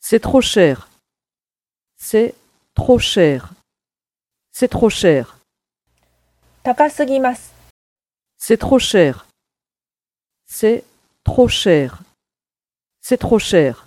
C'est trop cher. C'est trop cher. C'est trop cher. C'est trop cher. C'est trop cher. C'est trop cher.